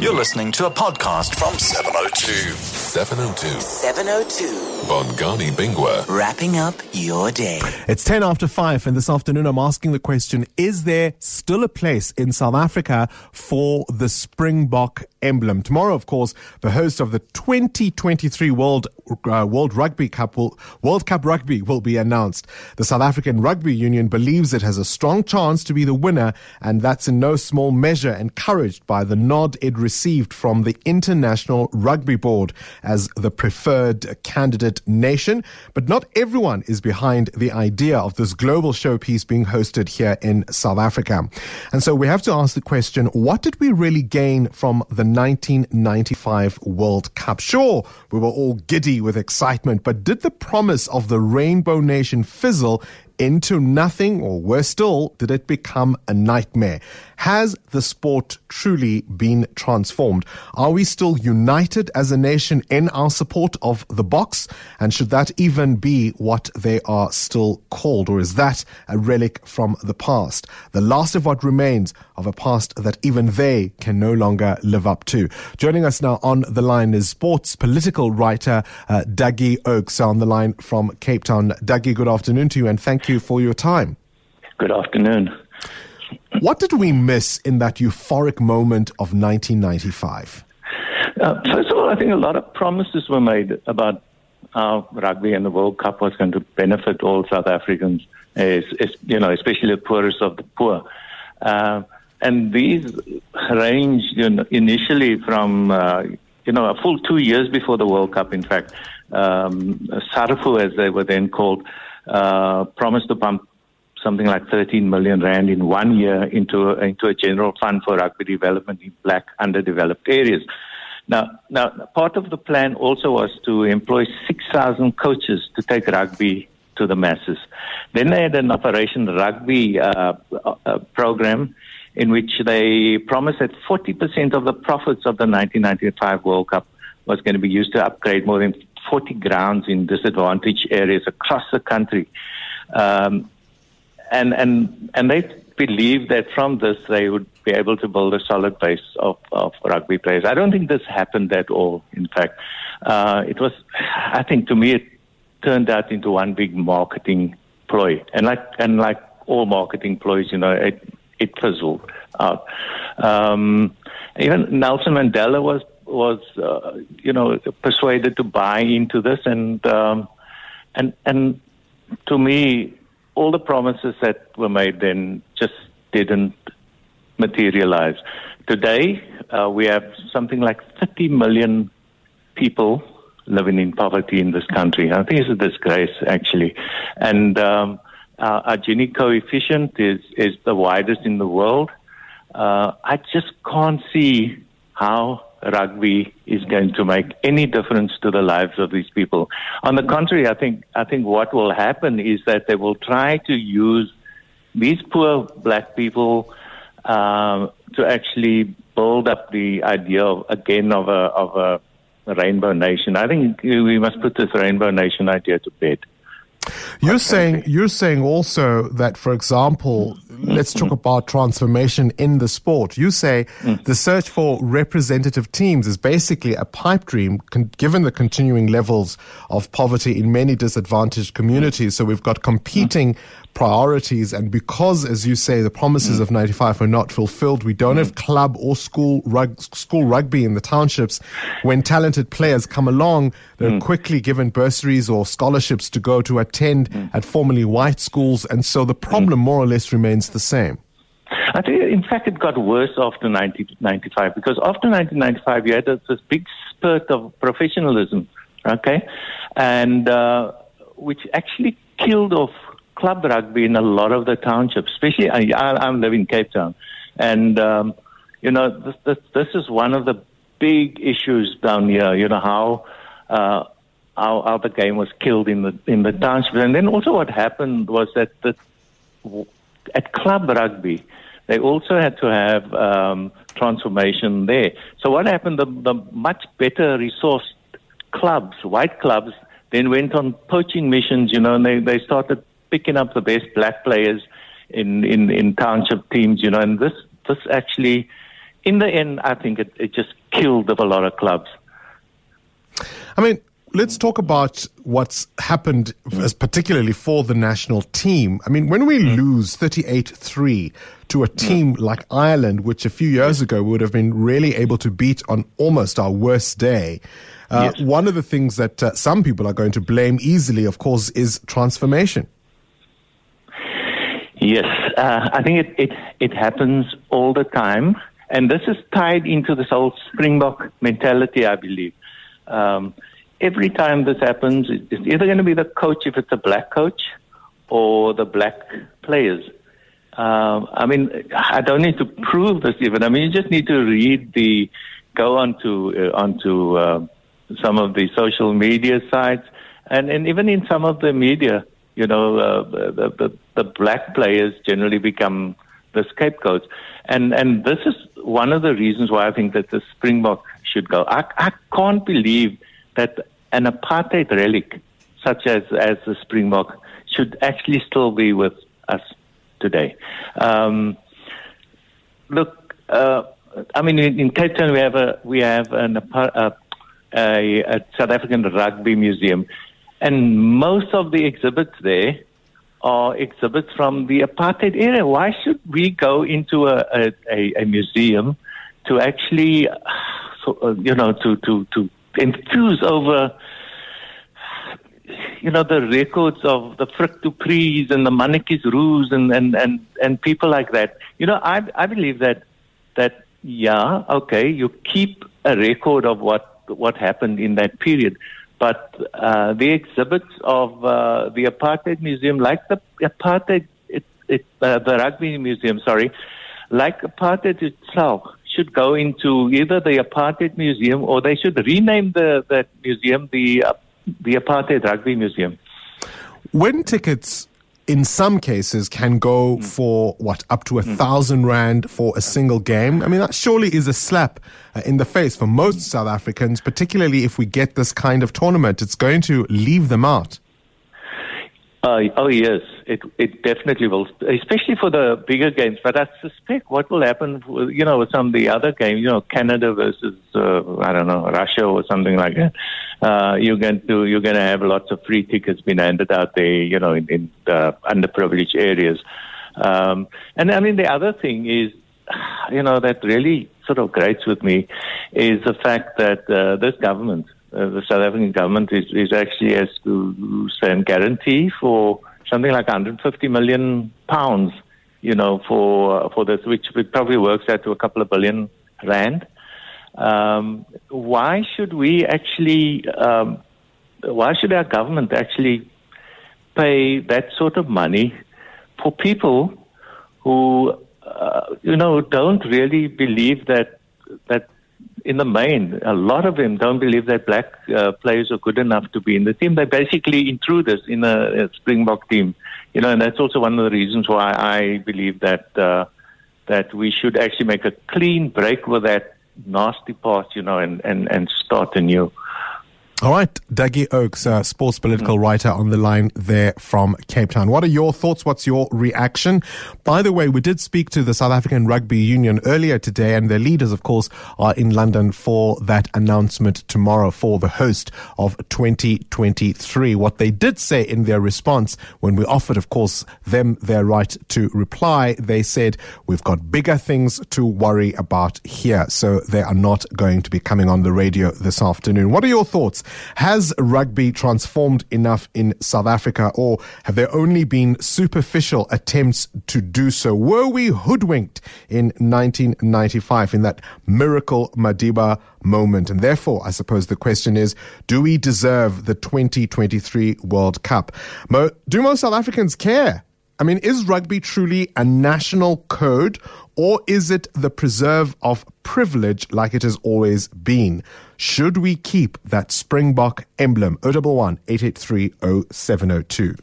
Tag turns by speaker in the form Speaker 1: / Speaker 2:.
Speaker 1: You're listening to a podcast from 702.
Speaker 2: 702.
Speaker 3: 702.
Speaker 2: Bongani Bingwa.
Speaker 3: Wrapping up your day.
Speaker 4: It's 10 after 5, and this afternoon I'm asking the question Is there still a place in South Africa for the Springbok emblem? Tomorrow, of course, the host of the 2023 World, uh, World Rugby Cup will, World Cup Rugby will be announced. The South African Rugby Union believes it has a strong chance to be the winner, and that's in no small measure encouraged by the nod it received from the International Rugby Board as the preferred candidate nation. But not everyone is behind the idea of this global showpiece being hosted here in South Africa. And so we have to ask the question, what did we really gain from the 1995 World Cup? Sure, we were all giddy with excitement, but did the promise of the Rainbow Nation fizzle into nothing, or worse still, did it become a nightmare? Has the sport truly been transformed? Are we still united as a nation in our support of the Boks? And should that even be what they are still called? Or is that a relic from the past? The last of what remains of a past that even they can no longer live up to. Joining us now on the line is sports political writer uh, Dougie Oakes on the line from Cape Town. Dougie, good afternoon to you and thank you for your time.
Speaker 5: Good afternoon.
Speaker 4: What did we miss in that euphoric moment of 1995?
Speaker 5: Uh, first of all, I think a lot of promises were made about how rugby and the World Cup was going to benefit all South Africans, as, as, you know, especially the poorest of the poor. Uh, and these ranged you know, initially from, uh, you know, a full two years before the World Cup, in fact. Um, SARFU, as they were then called, uh, promised to pump something like 13 million rand in one year into a, into a general fund for rugby development in black underdeveloped areas. Now, now, part of the plan also was to employ 6,000 coaches to take rugby to the masses. Then they had an Operation Rugby uh, uh, program in which they promised that 40% of the profits of the 1995 World Cup was going to be used to upgrade more than 40 grounds in disadvantaged areas across the country. Um, and and and they believe that from this they would be able to build a solid base of, of rugby players. I don't think this happened at all. In fact, uh, it was. I think to me it turned out into one big marketing ploy, and like and like all marketing ploys, you know, it it fizzled out. Um, even Nelson Mandela was was uh, you know persuaded to buy into this, and um, and and to me all the promises that were made then just didn't materialize. Today, uh, we have something like 30 million people living in poverty in this country. I think it's a disgrace, actually. And um, our, our Gini coefficient is, is the widest in the world. Uh, I just can't see how rugby is going to make any difference to the lives of these people. On the contrary, I think I think what will happen is that they will try to use these poor black people uh, to actually build up the idea of again of a of a rainbow nation. I think we must put this rainbow nation idea to bed.
Speaker 4: You're saying you're saying also that, for example, let's talk about transformation in the sport. You say mm. the search for representative teams is basically a pipe dream, con- given the continuing levels of poverty in many disadvantaged communities. So we've got competing priorities. And because, as you say, the promises mm. of 95 are not fulfilled, we don't mm. have club or school, rug, school rugby in the townships. When talented players come along, they're mm. quickly given bursaries or scholarships to go to attend mm. at formerly white schools. And so the problem mm. more or less remains the same.
Speaker 5: I think, in fact, it got worse after 1995 because after 1995, you had this big spurt of professionalism, okay, and uh, which actually killed off club rugby in a lot of the townships, especially I, am living in Cape Town, and um, you know this, this, this is one of the big issues down here. You know how. Uh, how, how the game was killed in the in the townships, and then also what happened was that the, at club rugby, they also had to have um, transformation there. So what happened? The, the much better resourced clubs, white clubs, then went on poaching missions. You know, and they they started picking up the best black players in, in, in township teams, you know, and this, this actually in the end, I think it, it just killed a lot of clubs.
Speaker 4: I mean, let's talk about what's happened, as particularly for the national team. I mean, when we lose 38 3 to a team like Ireland, which a few years ago would have been really able to beat on almost our worst day, uh,
Speaker 5: Yes.
Speaker 4: one of the things that uh, some people are going to blame easily, of course, is transformation.
Speaker 5: Yes, uh, I think it, it, it happens all the time. And this is tied into this whole Springbok mentality, I believe. Um, every time this happens, it's either going to be the coach if it's a black coach or the black players. Um, I mean, I don't need to prove this even. I mean, you just need to read the, go onto, uh, onto uh, some of the social media sites, and, and even in some of the media, you know, uh, the, the, the black players generally become the scapegoats. And, and this is one of the reasons why I think that the Springbok should go. I, I can't believe that an apartheid relic such as, as the Springbok should actually still be with us today. Um, look, uh, I mean, in, in Cape Town we have a we have an uh, a, a South African rugby museum, and most of the exhibits there are exhibits from the apartheid era. Why should we go into a a, a, museum to actually, uh, uh, you know, to to to enthuse over you know, the records of the Frik du Preez and the Mannetjies Roux and, and, and, and people like that. You know, I, I believe that, that, yeah, okay, you keep a record of what, what happened in that period. But uh, the exhibits of uh, the Apartheid Museum, like the Apartheid, it, it, uh, the Rugby Museum, sorry, like Apartheid itself, should go into either the Apartheid Museum or they should rename the, that museum the uh, the Apartheid Rugby Museum.
Speaker 4: When tickets, in some cases, can go for what up to a thousand rand for a single game. I mean, that surely is a slap uh, in the face for most South Africans, particularly if we get this kind of tournament. It's going to leave them out.
Speaker 5: Uh, oh yes, it it definitely will, especially for the bigger games. But I suspect what will happen, you know, with some of the other games, you know, Canada versus uh, I don't know Russia or something like that. Uh, you're going to you're going to have lots of free tickets being handed out there, you know, in, in the underprivileged areas. Um, and I mean, the other thing is, you know, that really sort of grates with me is the fact that uh, this government uh, the South African government is, is actually has to send guarantee for something like 150 million pounds, you know, for for this, which probably works out to a couple of billion rand. Um, why should we actually? Um, why should our government actually pay that sort of money for people who, uh, you know, don't really believe that that in the main, a lot of them don't believe that black uh, players are good enough to be in the team. They're basically intruders in a, a Springbok team, you know, and that's also one of the reasons why I believe that uh, that we should actually make a clean break with that nasty past, you know, and, and, and start anew.
Speaker 4: All right, Dougie Oakes, uh, sports political writer on the line there from Cape Town. What are your thoughts? What's your reaction? By the way, we did speak to the South African Rugby Union earlier today, and their leaders, of course, are in London for that announcement tomorrow for the host of 2023. What they did say in their response when we offered, of course, them their right to reply, they said, we've got bigger things to worry about here. So they are not going to be coming on the radio this afternoon. What are your thoughts? Has rugby transformed enough in South Africa, or have there only been superficial attempts to do so? Were we hoodwinked in 1995 in that miracle Madiba moment? And therefore, I suppose the question is do we deserve the 2023 World Cup? Mo, do most South Africans care? I mean, is rugby truly a national code or is it the preserve of privilege like it has always been? Should we keep that Springbok emblem? 011 883 0702.